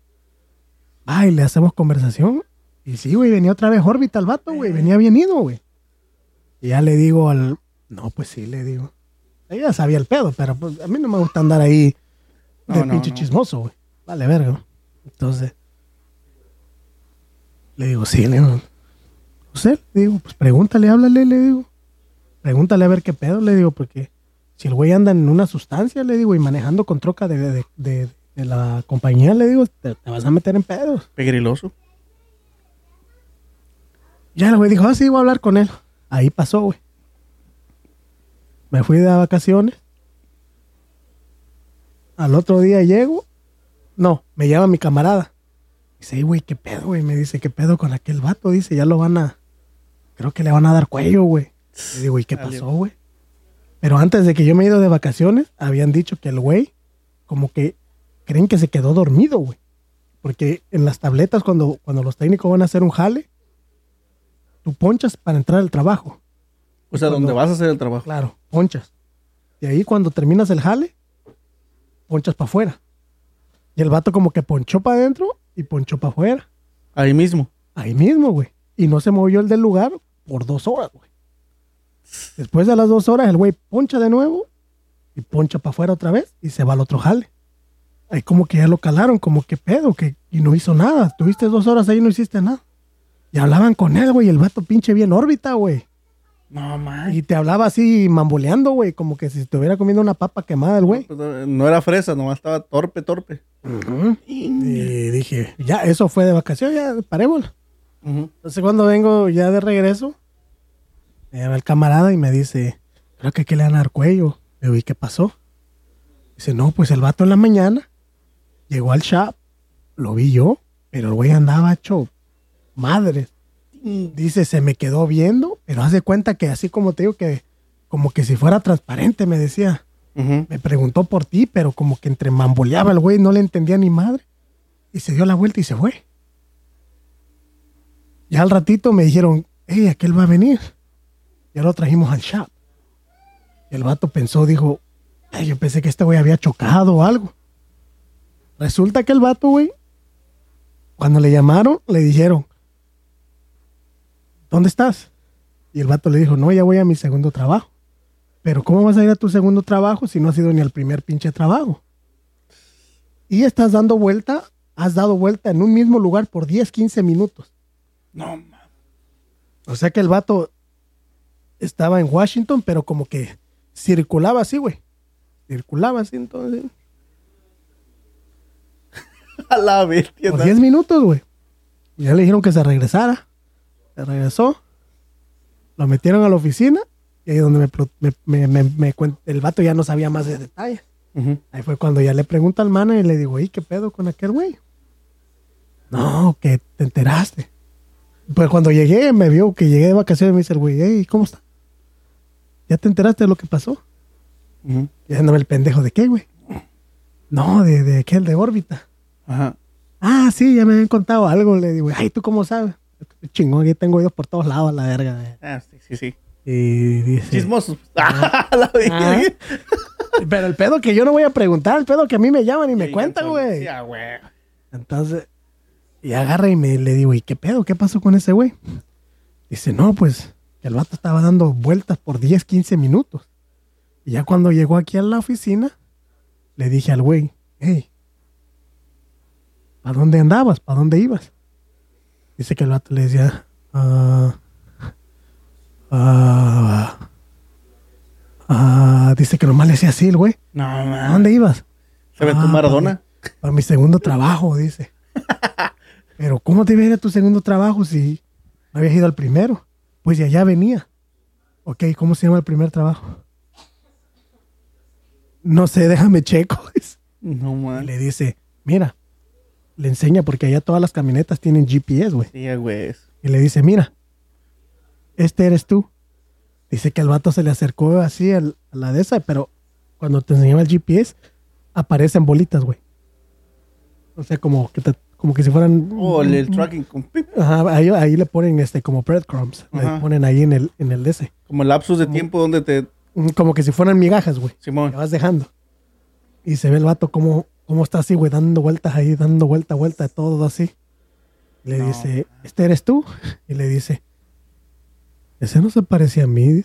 Y le hacemos conversación. Y sí, güey, venía otra vez órbita al vato, güey, venía bien ido, güey. Y ya le digo al... No, pues sí, le digo. Ella sabía el pedo, pero pues a mí no me gusta andar ahí de No, pinche no. chismoso, güey. Vale, verga. Entonces, le digo, sí, le digo. Sé, le digo, pues pregúntale, háblale, le digo. Pregúntale a ver qué pedo, le digo, porque si el güey anda en una sustancia, le digo, y manejando con troca de, de, de- de la compañía, le digo, te, te vas a meter en pedos. Pegriloso. Ya el güey dijo, ah, sí, voy a hablar con él. Ahí pasó, güey. Me fui de vacaciones. Al otro día llego. No, me llama mi camarada. Dice, "Ey, güey, ¿qué pedo, güey? Me dice, ¿qué pedo con aquel vato? Dice, ya lo van a... Creo que le van a dar cuello, güey. Le digo, ¿y qué pasó, güey? Pero antes de que yo me he ido de vacaciones, habían dicho que el güey, como que creen que se quedó dormido, güey. Porque en las tabletas, cuando, cuando los técnicos van a hacer un jale, tú ponchas para entrar al trabajo. O sea, Cuando- donde vas a hacer el trabajo. Claro, ponchas. Y ahí cuando terminas el jale, ponchas para afuera. Y el vato como que ponchó para adentro y ponchó para afuera. Ahí mismo. Ahí mismo, güey. Y no se movió el del lugar por dos horas, güey. Después de las dos horas, el güey poncha de nuevo y poncha para afuera otra vez y se va al otro jale. Ahí como que ya lo calaron, como que pedo, que y no hizo nada. Tuviste dos horas ahí y no hiciste nada. Y hablaban con él, güey, y el vato pinche bien órbita, güey. No, man. Y te hablaba así mamboleando, güey, como que si estuviera comiendo una papa quemada el güey. No era fresa, nomás estaba torpe, torpe. Y dije, ya, eso fue de vacaciones, ya parémoslo. Entonces cuando vengo ya de regreso, me llama el camarada y me dice, creo que aquí le van a dar cuello. Le digo, ¿y qué pasó? Dice, no, pues el vato en la mañana llegó al shop, lo vi yo, pero el güey andaba hecho madre. Dice, se me quedó viendo, pero haz de cuenta que así como te digo que, como que si fuera transparente, me decía. Me preguntó por ti, pero como que entre mamboleaba el güey, no le entendía ni madre. Y se dio la vuelta y se fue. Ya al ratito me dijeron, hey, aquel va a venir. Ya lo trajimos al shop. Y el vato pensó, dijo, "Ay, yo pensé que este güey había chocado o algo. Resulta que el vato, güey, cuando le llamaron, le dijeron, ¿dónde estás? Y el vato le dijo, no, ya voy a mi segundo trabajo. Pero ¿cómo vas a ir a tu segundo trabajo si no has ido ni al primer pinche trabajo? Y estás dando vuelta, has dado vuelta en un mismo lugar por 10, 15 minutos. No, ma- O sea que el vato estaba en Washington, pero como que circulaba así, güey. Circulaba así entonces. A la bestia. Por ¿no? 10 minutos, güey. Ya le dijeron que se regresara. Se regresó. Lo metieron a la oficina. Y ahí es donde me, me, el vato ya no sabía más de detalles. Ahí fue cuando ya le pregunta al manager y le digo, ¿y qué pedo con aquel güey? No, que te enteraste. Pues cuando llegué, me vio que llegué de vacaciones y me dice el güey, hey, ¿cómo está? ¿Ya te enteraste de lo que pasó? Y dándome el pendejo, ¿de qué, güey? No, de, de aquel de órbita. Ajá. Ah, sí, ya me habían contado algo. Le digo, ay, ¿tú cómo sabes? Chingón, aquí tengo oídos por todos lados, la verga. güey. Ah, sí, sí, sí. Y dice... Chismosos. A la bestia. Ah. Pero el pedo que yo no voy a preguntar, el pedo que a mí me llaman y me cuentan, güey. Sí, ah, güey. Entonces, y agarra y me le digo, ¿y qué pedo? ¿Qué pasó con ese güey? Dice, no, pues, el vato estaba dando vueltas por 10, 15 minutos. Y ya cuando llegó aquí a la oficina, le dije al güey, hey, ¿para dónde andabas? ¿Para dónde ibas? Dice que el vato le decía, ah, ah, ah, dice que nomás le decía así el güey, No, ¿a dónde ibas? ¿Se ve tu Ah, Maradona? para mi segundo trabajo, dice. Pero ¿cómo te iba a ir a tu segundo trabajo si no habías ido al primero? Pues de allá venía. Ok, ¿cómo se llama el primer trabajo? No sé, déjame checo. No, man. le dice, mira, le enseña porque allá todas las camionetas tienen GPS, güey. Sí, güey. Y le dice, mira, este eres tú. Dice que el vato se le acercó así al- a la de esa, pero cuando te enseñaba el GPS, aparecen bolitas, güey. O sea, como que, te- como que si fueran... Oh, el, el tracking con pip, Ajá, ahí, ahí le ponen este como breadcrumbs. Le ponen ahí en el, en el ese. como lapsus de tiempo donde te. Como que si fueran migajas, güey. Simón. que vas dejando. Y se ve el vato como, como está así, güey, dando vueltas ahí, dando vuelta, vuelta, todo así. Le No, dice, ¿este eres tú? Y le dice, ese no se parece a mí.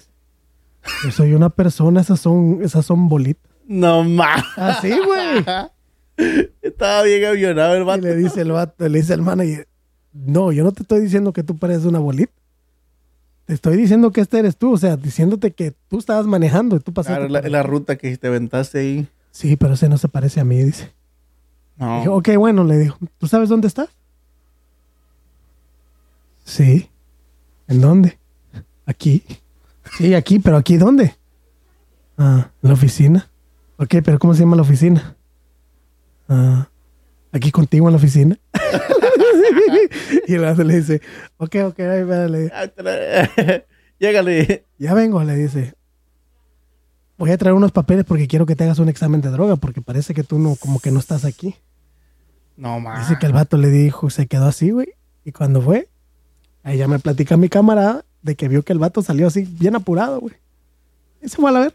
Yo soy una persona, esas son, esas son bolitas. No, man. Así, güey. Estaba bien avionado el Y vato. le dice el vato, le dice el manager, no, yo no te estoy diciendo que tú pareces una bolita. Te estoy diciendo que este eres tú, o sea, diciéndote que tú estabas manejando y tú pasaste. Claro, la, la ruta que te aventaste ahí. Sí, pero ese no se parece a mí, dice. No. Dije, ok, bueno, le dijo, ¿tú sabes dónde estás? Sí. ¿En dónde? Aquí. Sí, aquí, pero aquí ¿dónde? Ah, en la oficina. Ok, pero ¿cómo se llama la oficina? Ah, aquí contigo en la oficina. y el vato le dice, ok, ok, ahí va, le dice, Ah, te la- Llégale. ya vengo, le dice. Voy a traer unos papeles porque quiero que te hagas un examen de droga porque parece que tú no, como que no estás aquí. No, man. Dice que el vato le dijo, se quedó así, güey. Y cuando fue, ahí ya me platica mi camarada de que vio que el vato salió así, bien apurado, güey. Y se fue a la ver.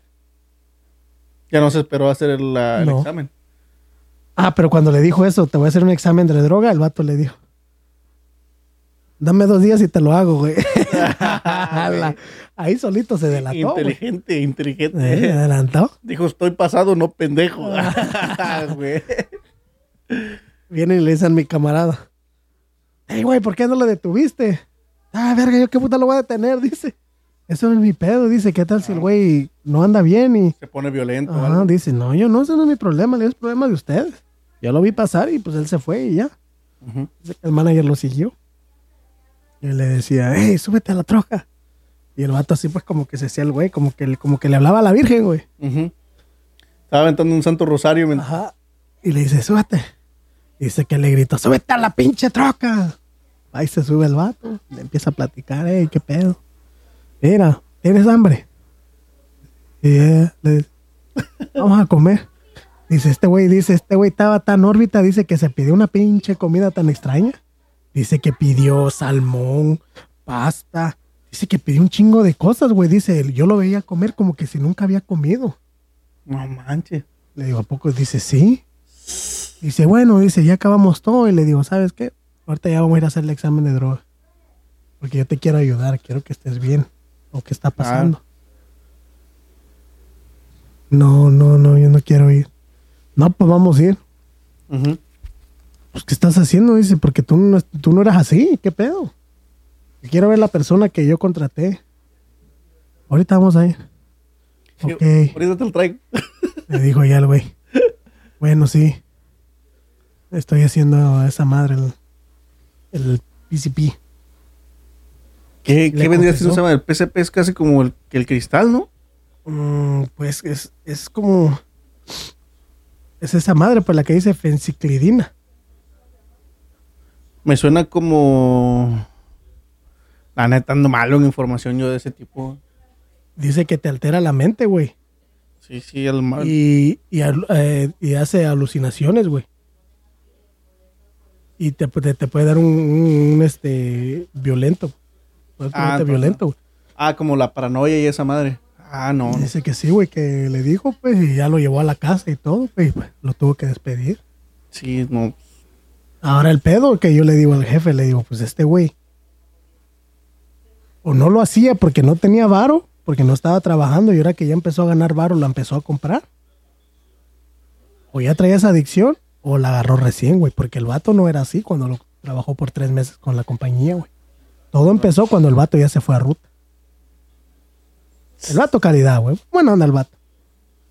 Ya no se esperó a hacer el, la- el No. examen. Ah, pero cuando le dijo eso, te voy a hacer un examen de droga, el vato le dijo, dame dos días y te lo hago, güey. Ahí solito se delató, güey. inteligente, inteligente. Eh, adelantó. Dijo, estoy pasado, no pendejo. Ah. Güey. Viene y le dice a mi camarada, hey, güey, ¿por qué no lo detuviste? Ah, verga, yo qué puta lo voy a detener, dice. Eso no es mi pedo, dice, ¿qué tal si el güey no anda bien y... Se pone violento. algo. dice, no, yo no, ese no es mi problema, es problema de ustedes. Yo lo vi pasar y pues él se fue y ya. El manager lo siguió. Y le decía, hey, súbete a la troca. Y el vato así pues como que se hacía el güey, como que, como que le hablaba a la virgen, güey. Estaba aventando un santo rosario. men. Ajá. Y le dice, súbete. Dice que le gritó, súbete a la pinche troca. Ahí se sube el vato. Le empieza a platicar, ey, qué pedo. Mira, ¿tienes hambre? Y ella le dice, vamos a comer. Dice, este güey, dice, este güey estaba tan órbita, dice que se pidió una pinche comida tan extraña. Dice que pidió salmón, pasta. Dice que pidió un chingo de cosas, güey. Dice, yo lo veía comer como que si nunca había comido. No manches. Le digo, ¿a poco? Dice, sí. Dice, bueno, dice, ya acabamos todo. Y le digo, ¿sabes qué? Ahorita ya vamos a ir a hacer el examen de droga. Porque yo te quiero ayudar, quiero que estés bien. ¿O qué está pasando? No, no, no, yo no quiero ir. No, pues vamos a ir. Pues, ¿qué estás haciendo? Dice, porque tú no, tú no eras así. ¿Qué pedo? Quiero ver la persona que yo contraté. Ahorita vamos a ir. Ok. Ahorita te lo traigo. Le dijo ya el güey. Bueno, sí. Estoy haciendo esa madre el, el PCP. ¿Qué, qué vendría siendo? confesó. Se llama? El PCP es casi como el, el cristal, ¿no? Mm, pues es, es como. Es esa madre por la que dice fenciclidina. Me suena como. La neta, ando malo en información yo de ese tipo. Dice que te altera la mente, güey. Sí, sí, el mal. Y, eh, y hace alucinaciones, güey. Y te, te, te puede dar un, un, un, este violento. Ah, violento, güey. Ah, como la paranoia y esa madre. Ah, no. Dice que sí, güey, que le dijo, pues, y ya lo llevó a la casa y todo, pues, y, pues, lo tuvo que despedir. Sí, no. Ahora el pedo que yo le digo al jefe, le digo, pues este güey, o no lo hacía porque no tenía varo, porque no estaba trabajando y ahora que ya empezó a ganar varo, la empezó a comprar. O ya traía esa adicción, o la agarró recién, güey, porque el vato no era así cuando lo trabajó por tres meses con la compañía, güey. Todo empezó cuando el vato ya se fue a ruta. El vato calidad, güey. Bueno, anda el vato.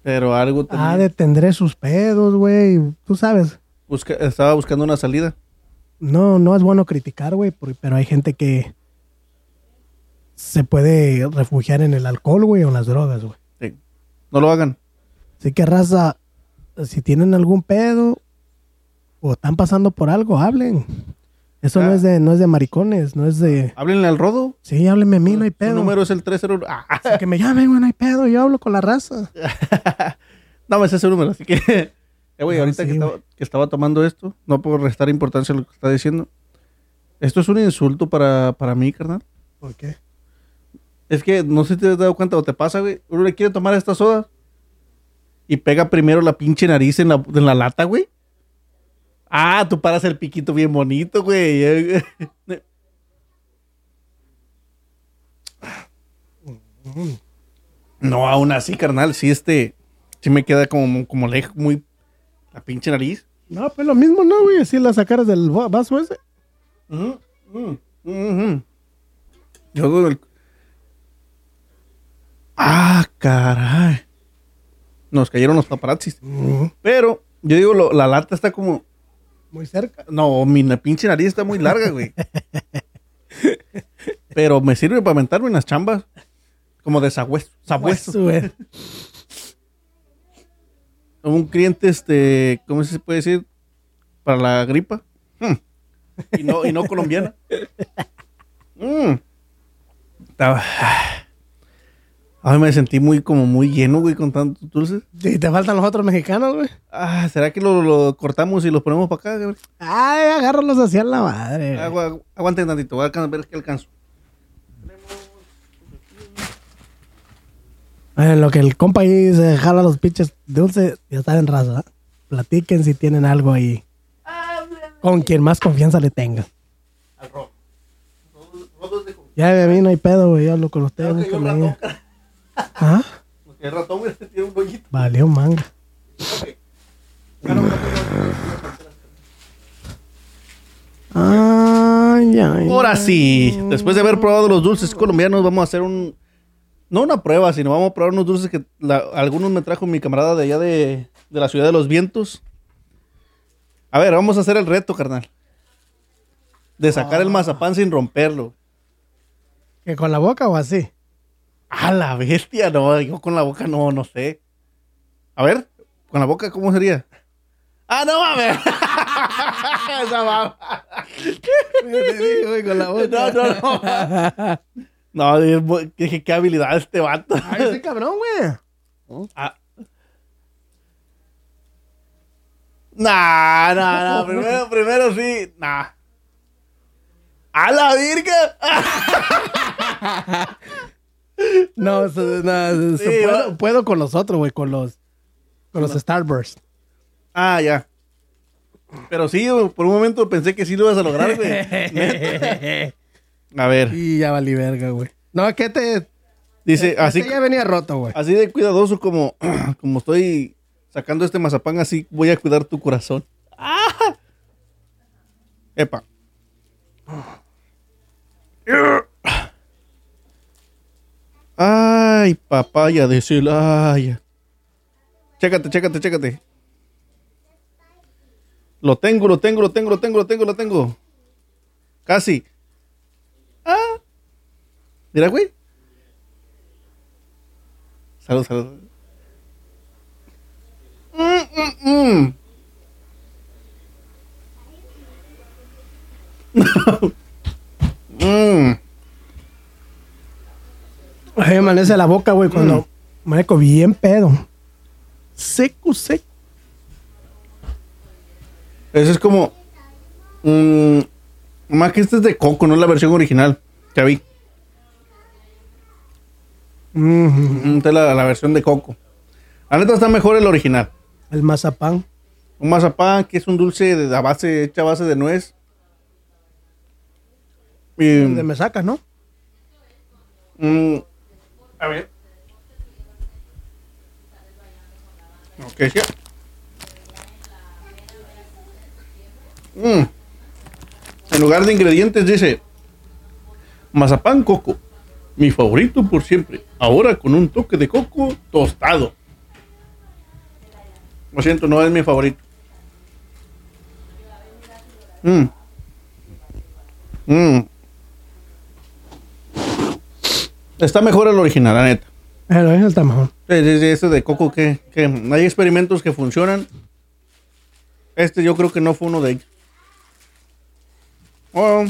Pero algo tenía. Ah, detendré sus pedos, güey. Tú sabes. Busca- estaba buscando una salida. No, no es bueno criticar, güey, pero hay gente que se puede refugiar en el alcohol, güey, o en las drogas, güey. Sí. No lo hagan. Así que, raza, si tienen algún pedo o están pasando por algo, hablen. Eso no Ah. es de no es de maricones, no es de... Háblenle al rodo. Sí, háblenme a mí, no hay pedo. número es el 30. Ah, Así que me llamen, güey, no hay pedo, yo hablo con la raza. no me sé ese número, así que. Eh, güey, No, ahorita sí, que, estaba, que estaba tomando esto, no puedo restar importancia a lo que está diciendo. Esto es un insulto para, para mí, carnal. ¿Por qué? Es que no sé si te has dado cuenta o te pasa, güey. Uno le quiere tomar esta soda y pega primero la pinche nariz en la, en la lata, güey. Ah, tú paras el piquito bien bonito, güey. No, aún así, carnal, sí, este, sí me queda como, como lejos, muy, la pinche nariz. No, pues lo mismo, ¿no, güey? Así la sacaras del va- vaso ese. Yo doy el... Ah, caray. Nos cayeron los paparazzis. Pero, yo digo, lo- la lata está como... Muy cerca. No, mi pinche nariz está muy larga, güey. Pero me sirve para aventarme en las chambas. Como de sabueso. sabueso. Un cliente, este, ¿cómo se puede decir? Para la gripa. Hmm. Y no, y no colombiana. Mm. Estaba... Ay, me sentí muy, como muy lleno, güey, con tantos dulces. Y te faltan los otros mexicanos, güey. Ah, ¿será que lo, lo cortamos y los ponemos para acá? güey? Ay, agárralos hacia la madre. Agu- agu- aguanten tantito, voy a ver qué alcanzo. En lo que el compa ahí se jala los pinches dulces, ya está en raza. ¿eh? Platiquen si tienen algo ahí. Con quien más confianza le tenga. Al de Ya de mí no hay pedo, güey. Yo hablo con ustedes. ¿Ah? El ratón, tiene un bollito. Valió manga. Ay, ay. Ahora sí, después de haber probado los dulces colombianos, vamos a hacer un. No una prueba, sino vamos a probar unos dulces que la- algunos me trajo mi camarada de allá de, de la ciudad de los vientos. A ver, vamos a hacer el reto, carnal. De sacar el mazapán sin romperlo. ¿Que con la boca o así? A la bestia, no, yo con la boca no, no sé. A ver, ¿Con la boca cómo sería? ¡Ah, no mames! Esa mamá. Con la boca. No, no, no. No, dije, qué habilidad este vato. Ay, ese cabrón, güey. Ah. Nah, nah, nah. Primero, primero sí. Nah. ¡A la virgen! No, eso- no, eso- Sí, puedo, va. puedo con los otros, güey, con los, con los Starburst. Ah, ya. Pero sí, por un momento pensé que sí lo ibas a lograr, güey. A ver, Y ya valí verga, güey. No, que te. dice, así, este ya venía roto, güey. así de cuidadoso como, como estoy sacando este mazapán, así voy a cuidar tu corazón. ¡Ah! Epa. Ay, papaya de Celaya. Chécate, chécate, chécate. Lo tengo, lo tengo, lo tengo, lo tengo, lo tengo, lo tengo. Casi. Ah. Mira, güey. Salud, salud. Mm, mm, mm. Mm. A me amanece la boca, güey, cuando. Marico, bien pedo. Seco, seco. Ese es como. mm, más que este es de coco, no es la versión original. Ya vi. Mm, Esta es la, la versión de coco. La neta está mejor el original. el mazapán. Un mazapán que es un dulce de a base, hecha a base de nuez. Y, De me sacas, ¿no? mm, a ver. Ok, sí. Mm. En lugar de ingredientes dice mazapán coco, mi favorito por siempre. Ahora con un toque de coco tostado. Lo siento, no es mi favorito. Mm. Mm. Está mejor el original, la neta. Pero ese está mejor. Sí, sí, sí, ese de coco que, que hay experimentos que funcionan. Este yo creo que no fue uno de ellos. Oh,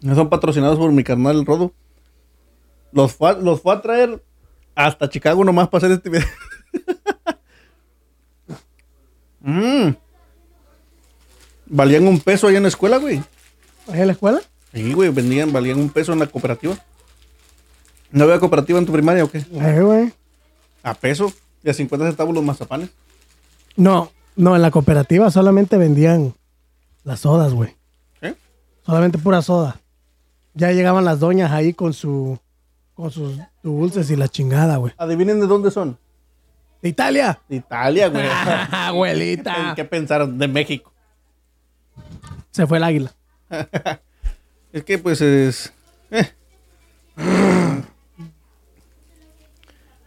no son patrocinados por mi carnal el Rodo. Los fue, a- los fue a traer hasta Chicago nomás para hacer este video. Mm. Valían un peso allá en la escuela, güey. ¿Ahí en la escuela? Sí, güey, vendían, valían un peso en la cooperativa. ¿No había cooperativa en tu primaria o qué? Ahí, güey. A peso y a 50 centavos los mazapanes. No, no, en la cooperativa solamente vendían las sodas, güey. ¿Eh? Solamente pura soda. Ya llegaban las doñas ahí con su con sus dulces y la chingada, güey. Adivinen de dónde son. ¿De Italia? De Italia, güey. Abuelita. ¿Qué pensaron? De México. Se fue el águila. Es que pues es... eh.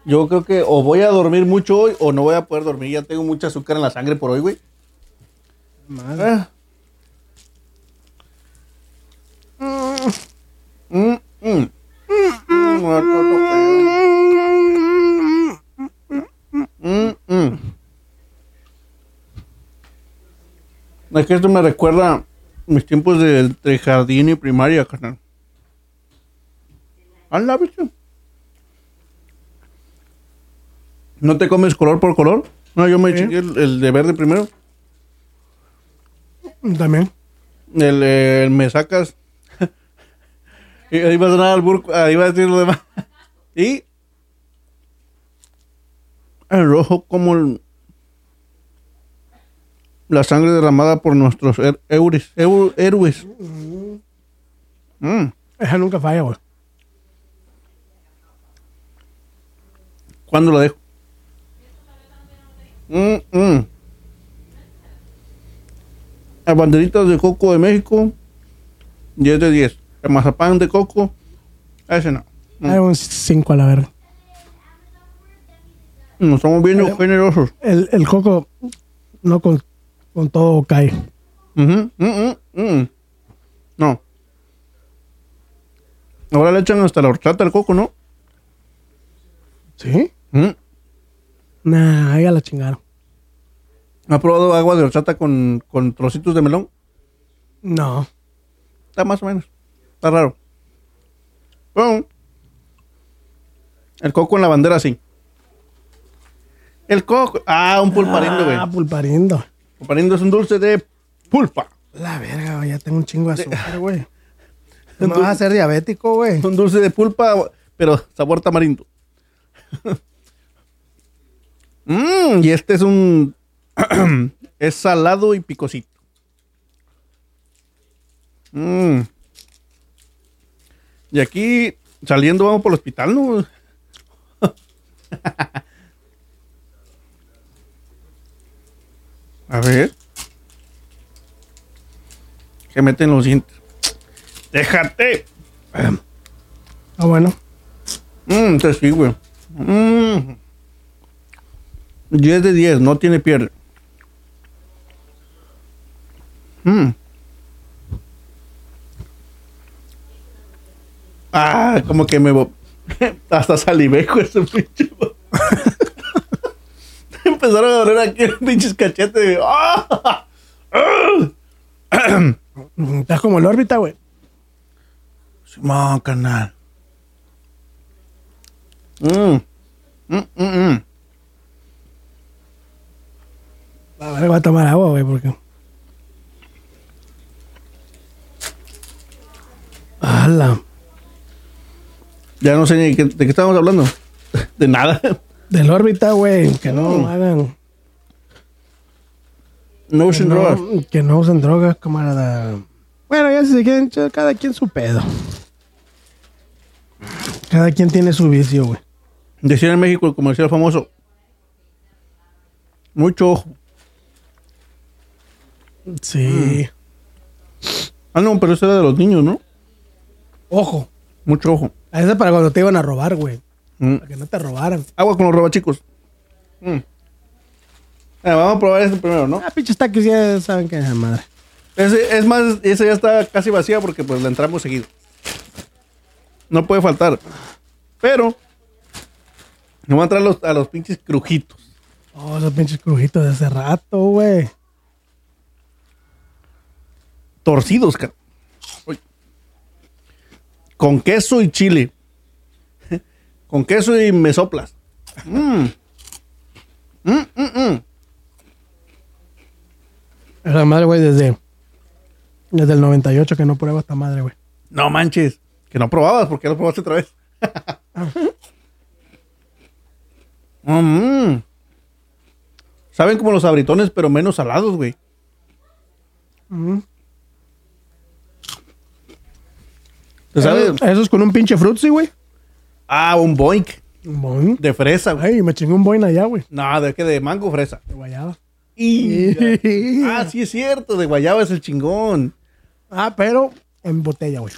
Yo creo que o voy a dormir mucho hoy o no voy a poder dormir. Ya tengo mucha azúcar en la sangre por hoy, güey. Ah. Mm, mm. Mm, mm. Es que esto me recuerda mis tiempos de, de jardín y primaria, carnal. ¿Ah, la bicho? ¿No te comes color por color? No, yo me chingué el, el de verde primero. También. El, el me sacas. y ahí va a sonar al burco, ahí va a decir lo demás. y el rojo como el- la sangre derramada por nuestros her- eures, eu- héroes. Mm. Esa nunca falla, güey. ¿Cuándo la dejo? Mm, mm. Las banderitas de coco de México, 10 de 10. El mazapán de coco, ese no. Mm. Hay un 5 a la verga. Nos estamos viendo generosos. El, el coco no con, con todo cae. Ujú, mm, mm, mm. No. Ahora le echan hasta la horchata al coco, ¿no? ¿Sí? Nah, ya la chingaron. ¿Ha probado agua de horchata con, con trocitos de melón? No. Está más o menos. Está raro. Bueno, el coco en la bandera, sí. El coco. Ah, un pulparindo, güey. Ah, pulparindo. Pulparindo es un dulce de pulpa. La verga, güey, ya tengo un chingo de azúcar, güey. ¿Me vas a hacer diabético, güey? Un dulce de pulpa, pero sabor tamarindo. Mm, y este es un. es salado y picosito. Mm. Y aquí, saliendo, vamos por el hospital, ¿no? A ver. Que meten los dientes. Déjate. Ah, bueno. Mmm, sí, güey. Mmm. 10 de 10, no tiene pierde. Mmm. Ah, como que me... Hasta salivé con ese pinche... Empezaron a doler aquí los pinches cachetes. ¡Ah! ¡Ah! Estás como el órbita, güey. Simón, canal. Mmm. Mmm, mmm, mmm. A ver, voy a tomar agua, güey, porque. ¡Hala! Ya no sé ni qué- de qué estábamos hablando. De nada. Del órbita, güey. Que no Mm. hagan. No usen no, drogas. que no usen drogas, camarada. Bueno, ya si se quieren, cada quien su pedo. Cada quien tiene su vicio, güey. Decía en México el comercial famoso. Mucho ojo. Sí. Ah, no, pero eso era de los niños, ¿no? Ojo. Mucho ojo. A ese para cuando te iban a robar, güey. Mm. Para que no te robaran. Agua con los robachicos. Mm. Ah, vamos a probar este primero, ¿no? Ah, pinches taquis ya saben que es la madre. Ese, es más, ese ya está casi vacía porque pues la entramos seguido. No puede faltar. Pero, no van a entrar los, a los pinches crujitos. Oh, esos pinches crujitos de hace rato, güey. Torcidos. Uy. Con queso y chile. Con queso y me soplas. Mm. Mm, mm, mm. Esa madre, güey, desde, desde el 98 que no pruebo esta madre, güey. No manches. Que no probabas, porque lo probaste otra vez. Mm. Saben como los abritones, pero menos salados, güey. Mm. ¿Te sabe? Eso, es con un pinche frutzi, güey. Ah, un boink Un boing. de fresa, güey. Ay, me chingó un boing allá, güey. No, de que de mango fresa. De guayaba. Y... ah, sí es cierto, de guayaba es el chingón. Ah, pero en botella, güey.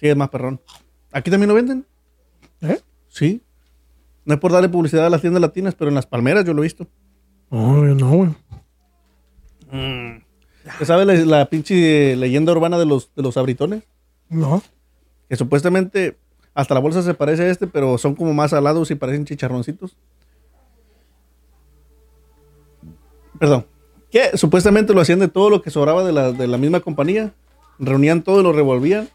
Sí, es más perrón. ¿Aquí también lo venden? ¿Eh? Sí. No es por darle publicidad a las tiendas latinas, pero en las palmeras yo lo he visto. No, yo no, güey. ¿Te sabes la, la pinche leyenda urbana de los, de los abritones? No. Que supuestamente hasta la bolsa se parece a este, pero son como más salados y parecen chicharroncitos. Perdón. Que supuestamente lo hacían de todo lo que sobraba de la, de la misma compañía. Reunían todo y lo revolvían.